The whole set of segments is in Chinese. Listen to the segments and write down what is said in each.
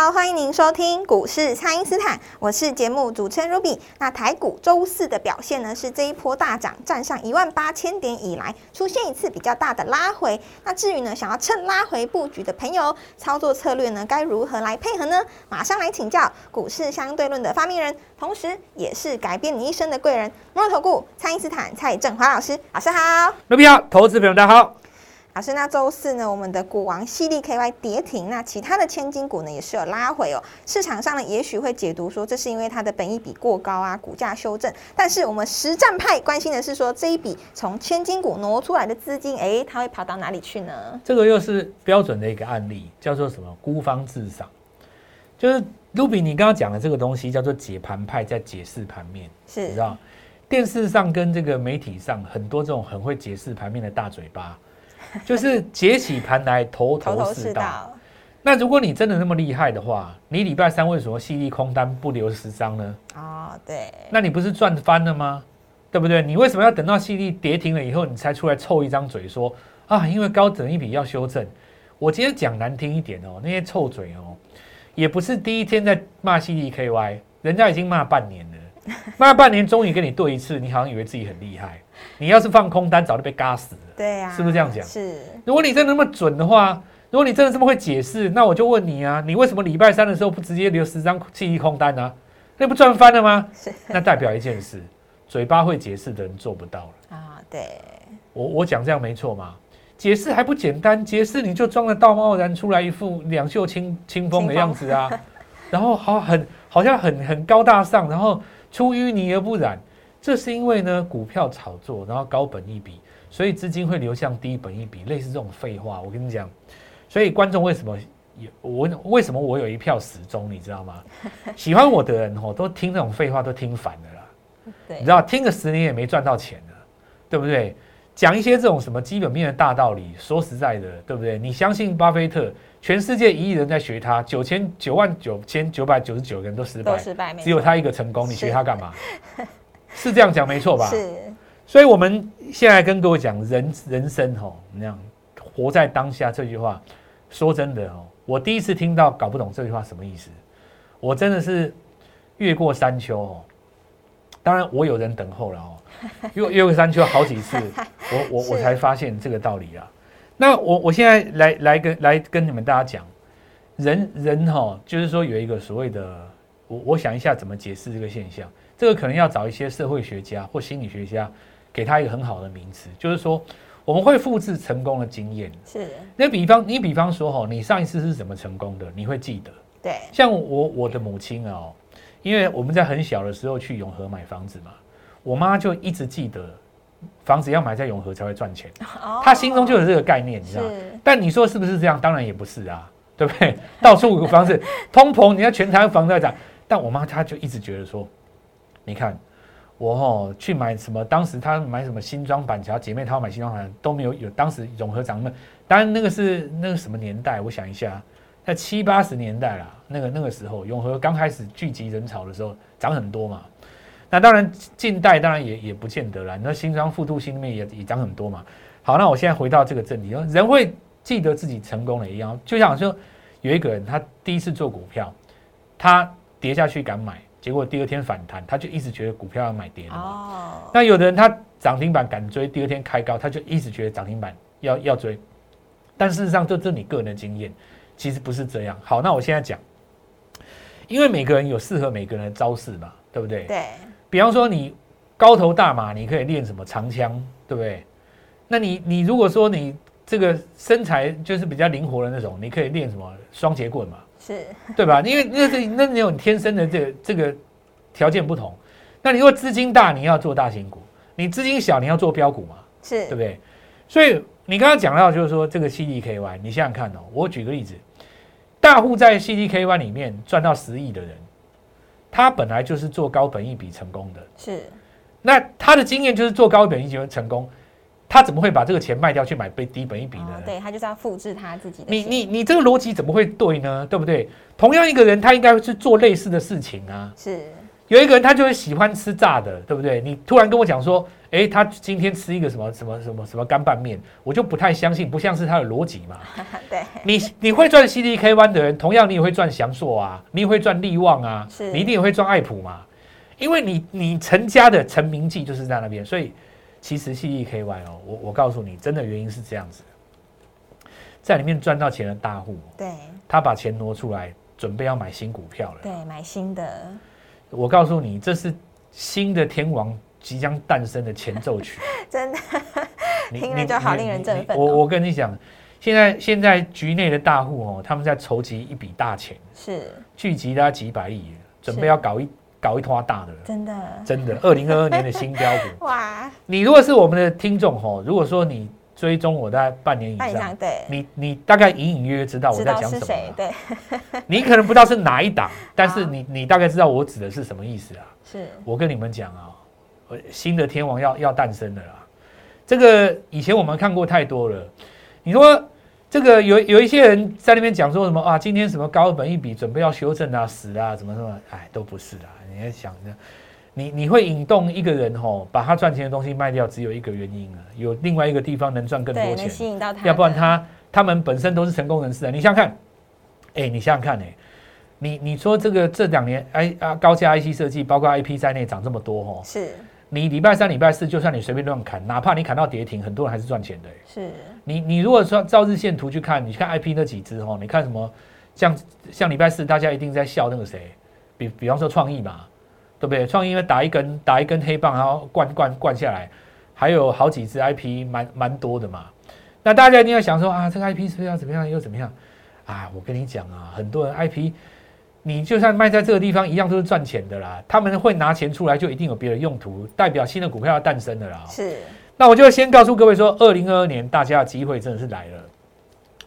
好，欢迎您收听股市蔡因斯坦，我是节目主持人 Ruby。那台股周四的表现呢，是这一波大涨站上一万八千点以来，出现一次比较大的拉回。那至于呢，想要趁拉回布局的朋友，操作策略呢，该如何来配合呢？马上来请教股市相对论的发明人，同时也是改变你一生的贵人——摩尔投顾蔡因斯坦蔡振华老师。老师好，Ruby 好，投资朋友大家好。老师，那周四呢，我们的股王犀利 KY 跌停，那其他的千金股呢也是有拉回哦。市场上呢，也许会解读说这是因为它的本益比过高啊，股价修正。但是我们实战派关心的是说，这一笔从千金股挪出来的资金，哎，它会跑到哪里去呢？这个又是标准的一个案例，叫做什么？孤芳自赏。就是卢比，你刚刚讲的这个东西叫做解盘派在解释盘面，是，你知道？电视上跟这个媒体上很多这种很会解释盘面的大嘴巴。就是解起盘来头头是道。那如果你真的那么厉害的话，你礼拜三为什么犀利空单不留十张呢？哦，对。那你不是赚翻了吗？对不对？你为什么要等到犀利跌停了以后，你才出来凑一张嘴说啊？因为高整一笔要修正。我今天讲难听一点哦，那些臭嘴哦，也不是第一天在骂犀利 KY，人家已经骂半年了。骂半年，终于跟你对一次，你好像以为自己很厉害。你要是放空单，早就被嘎死了。对呀，是不是这样讲？是。如果你真的那么准的话，如果你真的这么会解释，那我就问你啊，你为什么礼拜三的时候不直接留十张记忆空单呢？那不赚翻了吗？是。那代表一件事，嘴巴会解释的人做不到了啊。对。我我讲这样没错吗？解释还不简单，解释你就装的道貌岸然出来一副两袖清清风的样子啊，然后好很好像很很高大上，然后。出淤泥而不染，这是因为呢股票炒作，然后高本一笔，所以资金会流向低本一笔，类似这种废话。我跟你讲，所以观众为什么有我为什么我有一票始终，你知道吗？喜欢我的人哦，都听这种废话都听烦了啦。你知道听个十年也没赚到钱了，对不对？讲一些这种什么基本面的大道理，说实在的，对不对？你相信巴菲特？全世界一亿人在学他，九千九万九千九百九十九个人都失败，失败，只有他一个成功。你学他干嘛？是这样讲没错吧？是。所以我们现在跟各位讲人人生哦，那样活在当下这句话，说真的哦，我第一次听到搞不懂这句话什么意思，我真的是越过山丘哦。当然我有人等候了哦，越越过山丘好几次，我我我才发现这个道理啊。那我我现在来来跟来跟你们大家讲，人人哈，就是说有一个所谓的，我我想一下怎么解释这个现象，这个可能要找一些社会学家或心理学家，给他一个很好的名词，就是说我们会复制成功的经验。是。那比方你比方说哈，你上一次是怎么成功的？你会记得。对。像我我的母亲哦，因为我们在很小的时候去永和买房子嘛，我妈就一直记得。房子要买在永和才会赚钱，他心中就有这个概念，你知道但你说是不是这样？当然也不是啊，对不对？到处有房子，通膨，你看全台房子在涨。但我妈她就一直觉得说，你看我哦去买什么，当时她买什么新装板桥，姐妹她要买新装板都没有有。当时永和涨那，当然那个是那个什么年代？我想一下，在七八十年代啦，那个那个时候永和刚开始聚集人潮的时候，涨很多嘛。那当然，近代当然也也不见得了。那新庄复都新里面也也涨很多嘛。好，那我现在回到这个正题，人会记得自己成功了一样，就像说有一个人他第一次做股票，他跌下去敢买，结果第二天反弹，他就一直觉得股票要买跌了。哦。那有的人他涨停板敢追，第二天开高，他就一直觉得涨停板要要追。但事实上，这这你个人的经验，其实不是这样。好，那我现在讲，因为每个人有适合每个人的招式嘛，对不对？对。比方说你高头大马，你可以练什么长枪，对不对？那你你如果说你这个身材就是比较灵活的那种，你可以练什么双节棍嘛？是，对吧？因为那是那只有你天生的这个这个条件不同。那你如果资金大，你要做大型股；你资金小，你要做标股嘛？是，对不对？所以你刚刚讲到就是说这个 C D K Y，你想想看哦，我举个例子，大户在 CDKY 里面赚到十亿的人，他本来就是做高本益比成功的，是。那他的经验就是做高本益比成功，他怎么会把这个钱卖掉去买被低本一笔呢？对他就是要复制他自己的。你你你这个逻辑怎么会对呢？对不对？同样一个人，他应该是做类似的事情啊。是。有一个人他就是喜欢吃炸的，对不对？你突然跟我讲说，哎，他今天吃一个什么什么什么什么干拌面，我就不太相信，不像是他的逻辑嘛。对，你你会赚 CDK 弯的人，同样你也会赚祥硕啊，你也会赚利旺啊，你一定也会赚爱普嘛。因为你你成家的成名记就是在那边，所以其实是 EKY 哦，我我告诉你，真的原因是这样子，在里面赚到钱的大户，对，他把钱挪出来，准备要买新股票了，对，买新的。我告诉你，这是新的天王即将诞生的前奏曲，真的，听了就好令人振奋。我我跟你讲，现在现在局内的大户哦，他们在筹集一笔大钱，是。聚集了几百亿，准备要搞一搞一拖大的，真的真的，二零二二年的新标股。哇！你如果是我们的听众吼，如果说你。追踪我大概半年以上，对，你你大概隐隐约约知道我在讲什么，对，你可能不知道是哪一档，但是你你大概知道我指的是什么意思啊？是，我跟你们讲啊，新的天王要要诞生了啦，这个以前我们看过太多了。你说这个有有一些人在那边讲说什么啊？今天什么高本一笔准备要修正啊，死啊，怎么什么？哎，都不是啊，你在想着。你你会引动一个人吼，把他赚钱的东西卖掉，只有一个原因啊，有另外一个地方能赚更多钱，吸引到他，要不然他他们本身都是成功人士啊。你想想看，哎，你想想看，哎，你你说这个这两年 I 啊高价 IC 设计，包括 IP 在内涨这么多吼，是，你礼拜三礼拜四就算你随便乱砍，哪怕你砍到跌停，很多人还是赚钱的。是，你你如果说照日线图去看，你看 IP 那几只吼，你看什么像像礼拜四大家一定在笑那个谁，比比方说创意嘛。对不对？创意打一根打一根黑棒，然后灌灌灌下来，还有好几只 IP，蛮蛮多的嘛。那大家一定要想说啊，这个 IP 是不是要怎么样又怎么样啊？我跟你讲啊，很多人 IP，你就算卖在这个地方，一样都是赚钱的啦。他们会拿钱出来，就一定有别的用途，代表新的股票要诞生的啦。是。那我就先告诉各位说，二零二二年大家的机会真的是来了。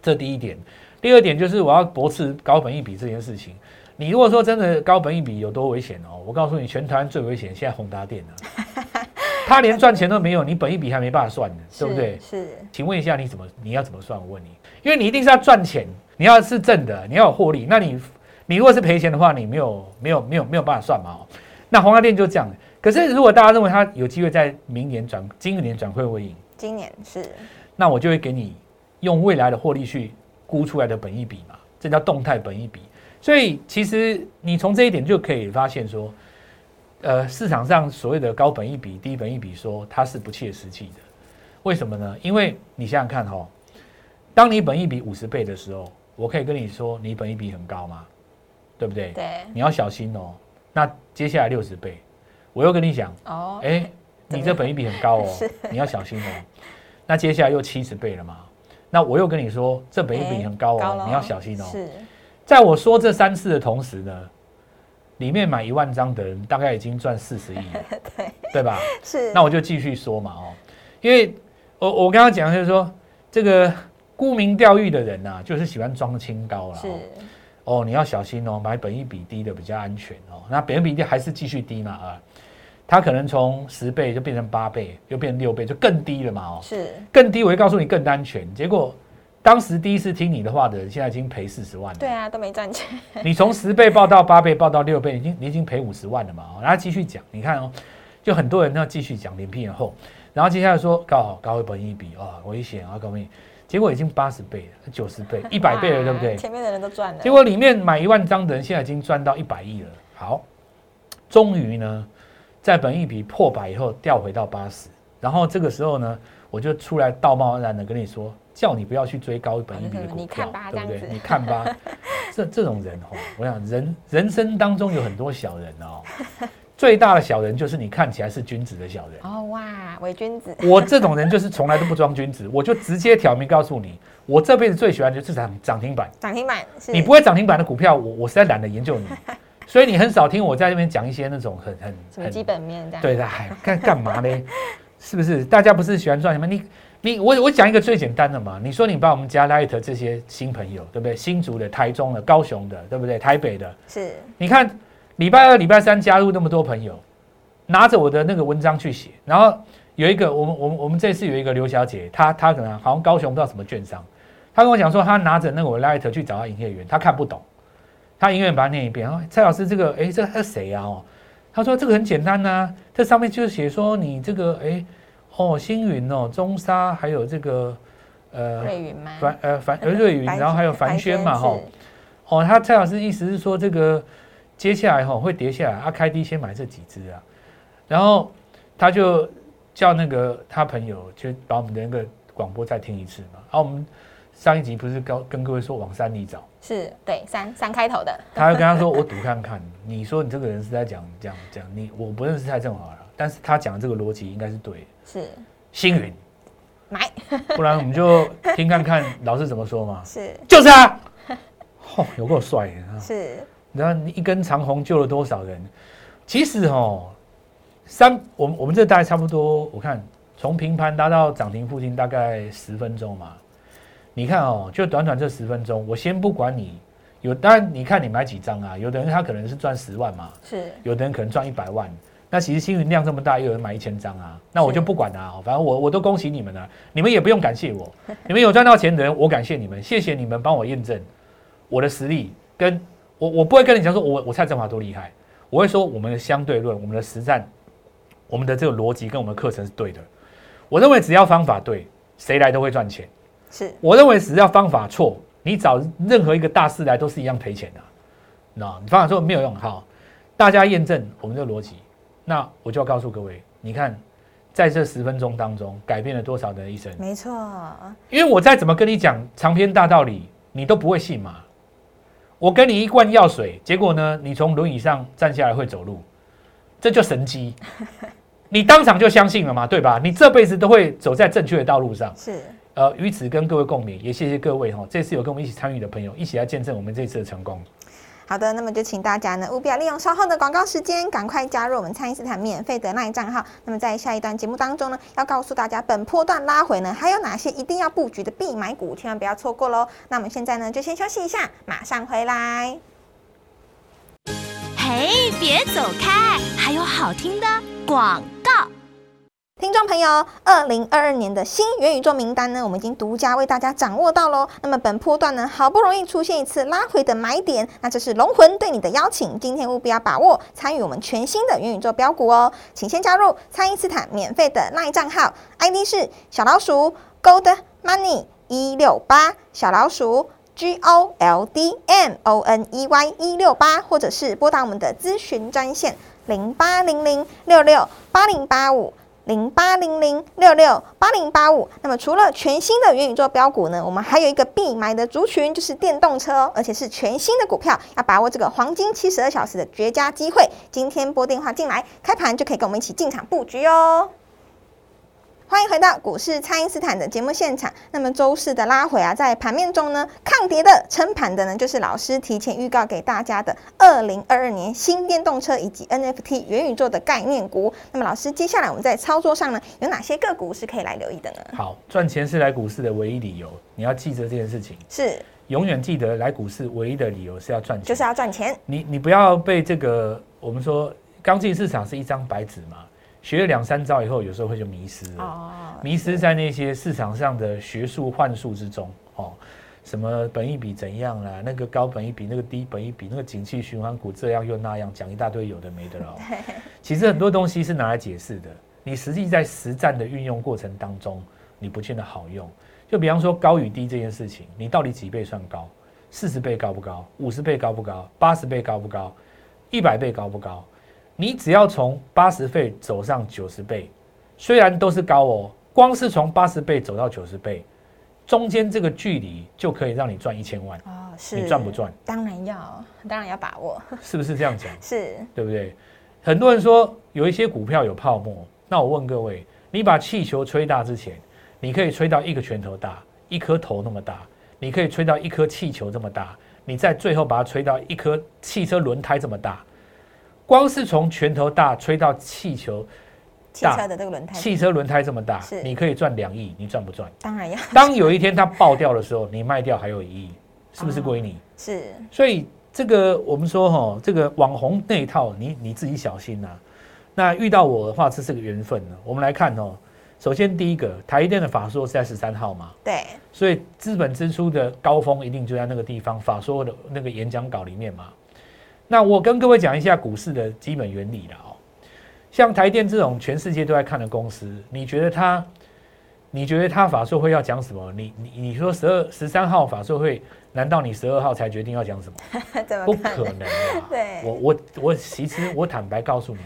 这第一点，第二点就是我要驳斥高本一比这件事情。你如果说真的高本一笔有多危险哦，我告诉你，全台湾最危险现在宏达电啊，他连赚钱都没有，你本一笔还没办法算呢，对不对？是。请问一下，你怎么你要怎么算？我问你，因为你一定是要赚钱，你要是挣的，你要有获利，那你你如果是赔钱的话，你没有没有没有没有办法算嘛？哦，那宏达电就这样。可是如果大家认为它有机会在明年转今年转亏为盈，今年是，那我就会给你用未来的获利去估出来的本一笔嘛，这叫动态本一笔。所以其实你从这一点就可以发现说，呃，市场上所谓的高本一比、低本一比，说它是不切实际的。为什么呢？因为你想想看哈，当你本一比五十倍的时候，我可以跟你说你本一比很高吗？对不对？对。你要小心哦。那接下来六十倍，我又跟你讲哦，哎，你这本一比很高哦，你要小心哦。那接下来又七十倍了嘛？那我又跟你说这本一比很高哦，你要小心哦。是。在我说这三次的同时呢，里面买一万张的人大概已经赚四十亿了，对对吧？是。那我就继续说嘛哦，因为我我刚刚讲就是说，这个沽名钓誉的人呐，就是喜欢装清高了。是。哦，你要小心哦，买本一比低的比较安全哦。那本一比低还是继续低嘛啊？它可能从十倍就变成八倍，又变成六倍，就更低了嘛哦。是。更低，我会告诉你更安全。结果。当时第一次听你的话的人，现在已经赔四十万了。对啊，都没赚钱。你从十倍报到八倍，报到六倍，已经你已经赔五十万了嘛？然后继续讲，你看哦，就很多人要继续讲连片后，然后接下来说高高回本一比啊，危险啊，高明，结果已经八十倍了，九十倍，一百倍了，对不对？前面的人都赚了。结果里面买一万张的人，现在已经赚到一百亿了。好，终于呢，在本一比破百以后掉回到八十，然后这个时候呢，我就出来道貌岸然的跟你说。叫你不要去追高本一笔的 股票，对不对？你看吧，这这种人哦，我想人人生当中有很多小人哦，最大的小人就是你看起来是君子的小人哦，哇，伪君子。我这种人就是从来都不装君子，我就直接挑明告诉你，我这辈子最喜欢就是涨涨停板。涨停板，你不会涨停板的股票，我我实在懒得研究你，所以你很少听我在这边讲一些那种很很很基本面的。对的，干干嘛呢？是不是？大家不是喜欢赚什么？你。你我我讲一个最简单的嘛，你说你把我们家 Light 这些新朋友，对不对？新竹的、台中的、高雄的，对不对？台北的，是。你看礼拜二、礼拜三加入那么多朋友，拿着我的那个文章去写，然后有一个我们我们我们这次有一个刘小姐，她她可能好像高雄不知道什么券商，她跟我讲说，她拿着那个我 Light 去找她营业员，她看不懂，她营业员把它念一遍，哦，蔡老师这个哎这是谁啊？哦，她说这个很简单呐，这上面就是写说你这个哎。哦，星云哦，中沙还有这个呃，瑞云吗？凡呃凡呃 瑞云，然后还有凡轩嘛哈。哦，他蔡老师意思是说，这个接下来哈会跌下来，啊开低先买这几只啊，然后他就叫那个他朋友就把我们的那个广播再听一次嘛。啊，我们上一集不是跟跟各位说往山里找，是对三三开头的。他就跟他说，我赌看看，你说你这个人是在讲讲讲你，我不认识蔡正华了，但是他讲的这个逻辑应该是对。是星云买，不然我们就听看看老师怎么说嘛。是，就是啊，哦，有够帅的。是，然后你一根长虹救了多少人？其实哦，三，我们我们这大概差不多，我看从平盘达到涨停附近大概十分钟嘛。你看哦，就短短这十分钟，我先不管你有，当然你看你买几张啊？有的人他可能是赚十万嘛，是，有的人可能赚一百万。那其实星云量这么大，又有人买一千张啊，那我就不管了，反正我我都恭喜你们了，你们也不用感谢我，你们有赚到钱的人，我感谢你们，谢谢你们帮我验证我的实力，跟我我不会跟你讲说我我蔡振华多厉害，我会说我们的相对论，我们的实战，我们的这个逻辑跟我们的课程是对的。我认为只要方法对，谁来都会赚钱。是我认为只要方法错，你找任何一个大师来都是一样赔钱的。那你方法错没有用，好，大家验证我们的逻辑。那我就要告诉各位，你看，在这十分钟当中，改变了多少人的一生？没错，因为我再怎么跟你讲长篇大道理，你都不会信嘛。我给你一罐药水，结果呢，你从轮椅上站下来会走路，这就神机，你当场就相信了嘛，对吧？你这辈子都会走在正确的道路上。是，呃，于此跟各位共勉，也谢谢各位哈，这次有跟我们一起参与的朋友，一起来见证我们这次的成功。好的，那么就请大家呢务必要利用稍后的广告时间，赶快加入我们蔡因斯坦免费的那一账号。那么在下一段节目当中呢，要告诉大家本波段拉回呢还有哪些一定要布局的必买股，千万不要错过喽。那我们现在呢就先休息一下，马上回来。嘿，别走开，还有好听的广告。听众朋友，二零二二年的新元宇宙名单呢，我们已经独家为大家掌握到喽。那么本波段呢，好不容易出现一次拉回的买点，那这是龙魂对你的邀请，今天务必要把握参与我们全新的元宇宙标股哦。请先加入蔡因斯坦免费的赖账号，ID 是小老鼠 Gold Money 一六八，小老鼠 G O L D M O N E Y 一六八，或者是拨打我们的咨询专线零八零零六六八零八五。零八零零六六八零八五。那么除了全新的元宇宙标股呢，我们还有一个必买的族群，就是电动车哦，而且是全新的股票，要把握这个黄金七十二小时的绝佳机会。今天拨电话进来，开盘就可以跟我们一起进场布局哦。欢迎回到股市，蔡因斯坦的节目现场。那么周四的拉回啊，在盘面中呢，抗跌的撑盘的呢，就是老师提前预告给大家的二零二二年新电动车以及 NFT 元宇宙的概念股。那么老师，接下来我们在操作上呢，有哪些个股是可以来留意的呢？好，赚钱是来股市的唯一理由，你要记着这件事情，是永远记得来股市唯一的理由是要赚钱，就是要赚钱。你你不要被这个我们说刚进市场是一张白纸嘛。学了两三招以后，有时候会就迷失了，迷失在那些市场上的学术幻术之中哦。什么本一比怎样啦？那个高本一比，那个低本一比，那个景气循环股这样又那样，讲一大堆有的没的了。其实很多东西是拿来解释的，你实际在实战的运用过程当中，你不见得好用。就比方说高与低这件事情，你到底几倍算高？四十倍高不高？五十倍高不高？八十倍高不高？一百倍高不高？你只要从八十倍走上九十倍，虽然都是高哦，光是从八十倍走到九十倍，中间这个距离就可以让你赚一千万哦。是，你赚不赚？当然要，当然要把握。是不是这样讲？是，对不对？很多人说有一些股票有泡沫，那我问各位，你把气球吹大之前，你可以吹到一个拳头大，一颗头那么大，你可以吹到一颗气球这么大，你再最后把它吹到一颗汽车轮胎这么大。光是从拳头大吹到气球汽车的这个轮胎，汽车轮胎这么大，你可以赚两亿，你赚不赚？当然要当有一天它爆掉的时候，你卖掉还有一亿，是不是归你？是所以这个我们说哈，这个网红那一套，你你自己小心呐、那遇到我的话，这是个缘分呢。我们来看哦，首先第一个，台积电的法说是在十三号嘛，对，所以资本支出的高峰一定就在那个地方，法说的那个演讲稿里面嘛。那我跟各位讲一下股市的基本原理啦哦。像台电这种全世界都在看的公司，你觉得它，你觉得它法说会要讲什么？你你你说十二十三号法说会，难道你十二号才决定要讲什么？怎么不可能啊！对我我我其实我坦白告诉你，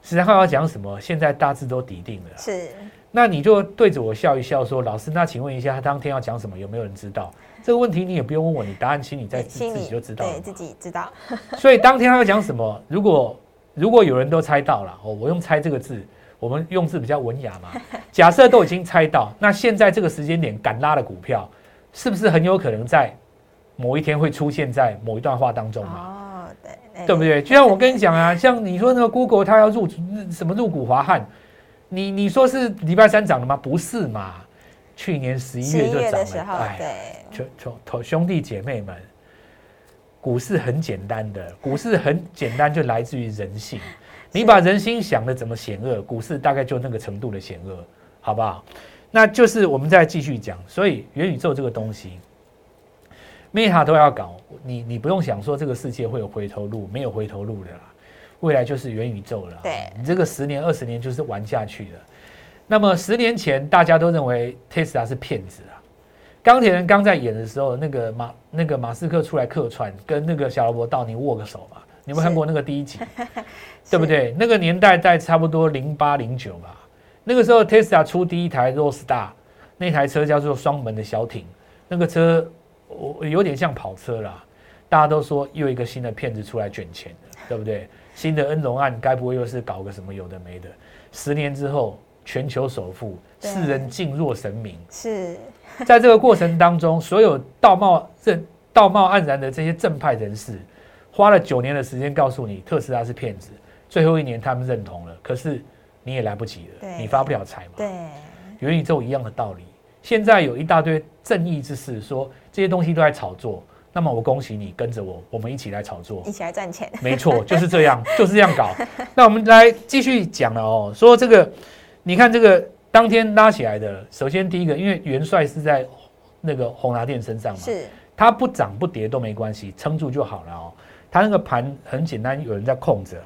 十三号要讲什么，现在大致都底定了。是那你就对着我笑一笑，说：“老师，那请问一下，他当天要讲什么？有没有人知道？”这个问题你也不用问我，你答案心里在自自己就知道了对自。己知道，所以当天他要讲什么，如果如果有人都猜到了，哦，我用猜这个字，我们用字比较文雅嘛。假设都已经猜到，那现在这个时间点敢拉的股票，是不是很有可能在某一天会出现在某一段话当中嘛？哦，对，对不对？就像我跟你讲啊，像你说那个 Google 它要入什么入股华汉，你你说是礼拜三涨的吗？不是嘛？去年十一月就涨了，对，兄兄同兄弟姐妹们，股市很简单的，股市很简单，就来自于人性。你把人心想的怎么险恶，股市大概就那个程度的险恶，好不好？那就是我们再继续讲，所以元宇宙这个东西，Meta 都要搞，你你不用想说这个世界会有回头路，没有回头路的啦，未来就是元宇宙了。对你这个十年二十年就是玩下去的。那么十年前大家都认为 Tesla 是骗子啊，钢铁人刚在演的时候，那个马那个马斯克出来客串，跟那个小罗伯道尼握个手嘛，你有没有看过那个第一集？对不对？那个年代在差不多零八零九吧，那个时候 Tesla 出第一台 Roadster，那台车叫做双门的小艇，那个车我有点像跑车啦，大家都说又一个新的骗子出来卷钱的，对不对？新的恩隆案该不会又是搞个什么有的没的？十年之后全球首富，世人敬若神明。是 在这个过程当中，所有道貌正道貌岸然的这些正派人士，花了九年的时间告诉你特斯拉是骗子，最后一年他们认同了，可是你也来不及了，你发不了财嘛。对，元宇宙一样的道理。现在有一大堆正义之士说这些东西都在炒作，那么我恭喜你跟着我，我们一起来炒作。一起来赚钱，没错，就是这样，就是这样搞。那我们来继续讲了哦，说这个，你看这个当天拉起来的，首先第一个，因为元帅是在那个宏达电身上嘛，是它不涨不跌都没关系，撑住就好了哦。它那个盘很简单，有人在控着。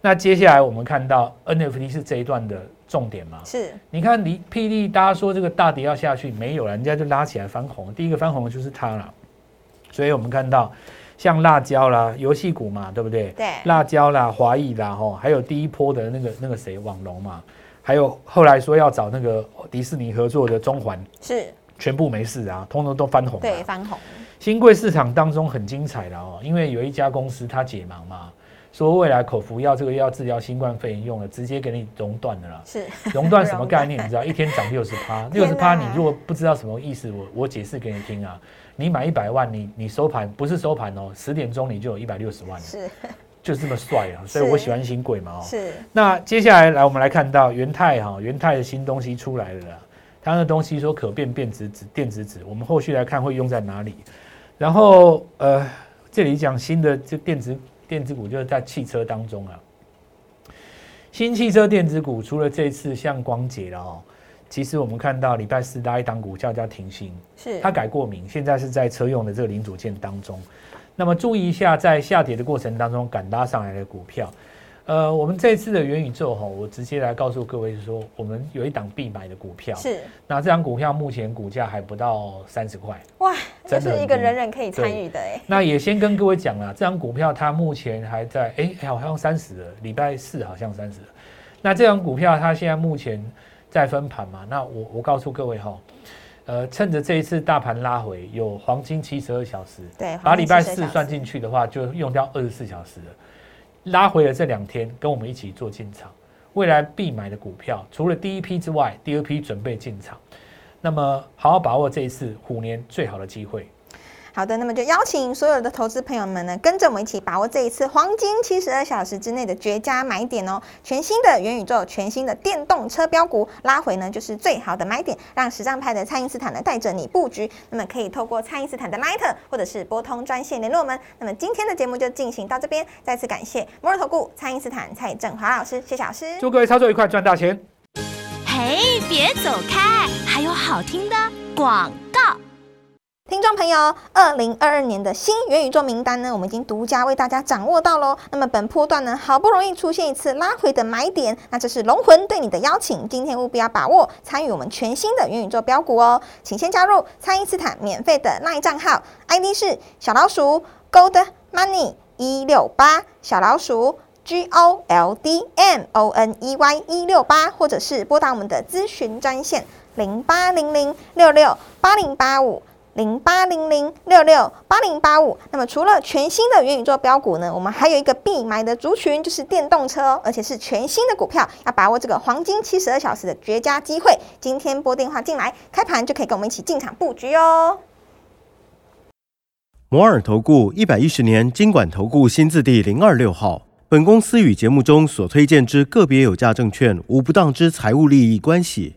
那接下来我们看到 NFT 是这一段的重点嘛？是你看你霹雳，大家说这个大跌要下去，没有了，人家就拉起来翻红。第一个翻红的就是它了，所以我们看到像辣椒啦、游戏股嘛，对不对？对辣椒啦、华谊啦，吼，还有第一波的那个那个谁网龙嘛，还有后来说要找那个迪士尼合作的中环，是，全部没事啊，通通都翻红、啊。对，翻红，新贵市场当中很精彩的哦，因为有一家公司它解盲嘛，说未来口服药这个要治疗新冠肺炎用了，直接给你熔断的啦。是熔断什么概念？你知道，一天涨六十趴，六十趴，你如果不知道什么意思，我我解释给你听啊。你买一百万，你你收盘不是收盘哦，十点钟你就有一百六十万了，是就是这么帅啊！所以我喜欢新贵嘛哦。是，那接下来来，我们来看到元泰哈，元泰的新东西出来了啦。它的东西说可变变质纸、电子纸，我们后续来看会用在哪里。然后呃，这里讲新的这电子电子股就是在汽车当中啊。新汽车电子股除了这一次像光捷了哦，其实我们看到礼拜四拉一档股叫叫停薪，是它改过名，现在是在车用的这个零组件当中。那么注意一下，在下跌的过程当中敢拉上来的股票，呃，我们这次的元宇宙哈，我直接来告诉各位是说，我们有一档必买的股票，是，那这档股票目前股价还不到三十块，哇，这是一个人人可以参与的哎，那也先跟各位讲了，这张股票它目前还在，哎、好像三十了，礼拜四好像三十了。那这张股票它现在目前在分盘嘛？那我我告诉各位哈，呃，趁着这一次大盘拉回，有黄金七十二小时，对，把礼拜四算进去的话，就用掉二十四小时了。拉回了这两天，跟我们一起做进场。未来必买的股票，除了第一批之外，第二批准备进场。那么好好把握这一次虎年最好的机会。好的，那么就邀请所有的投资朋友们呢，跟着我们一起把握这一次黄金七十二小时之内的绝佳买点哦。全新的元宇宙，全新的电动车标股拉回呢，就是最好的买点，让实战派的蔡因斯坦呢带着你布局。那么可以透过蔡因斯坦的 Line 或者是拨通专线联络我们。那么今天的节目就进行到这边，再次感谢摩尔投顾蔡因斯坦蔡振华老师，谢谢老师，祝各位操作愉快，赚大钱。嘿，别走开，还有好听的广告。听众朋友，二零二二年的新元宇宙名单呢，我们已经独家为大家掌握到喽。那么本波段呢，好不容易出现一次拉回的买点，那这是龙魂对你的邀请，今天务必要把握参与我们全新的元宇宙标股哦。请先加入蔡因斯坦免费的赖账号，ID 是小老鼠 Gold Money 一六八，小老鼠 G O L D M O N E Y 一六八，或者是拨打我们的咨询专线零八零零六六八零八五。零八零零六六八零八五。那么除了全新的元宇宙标股呢，我们还有一个必买的族群，就是电动车哦，而且是全新的股票，要把握这个黄金七十二小时的绝佳机会。今天拨电话进来，开盘就可以跟我们一起进场布局哦。摩尔投顾一百一十年经管投顾新字第零二六号。本公司与节目中所推荐之个别有价证券无不当之财务利益关系。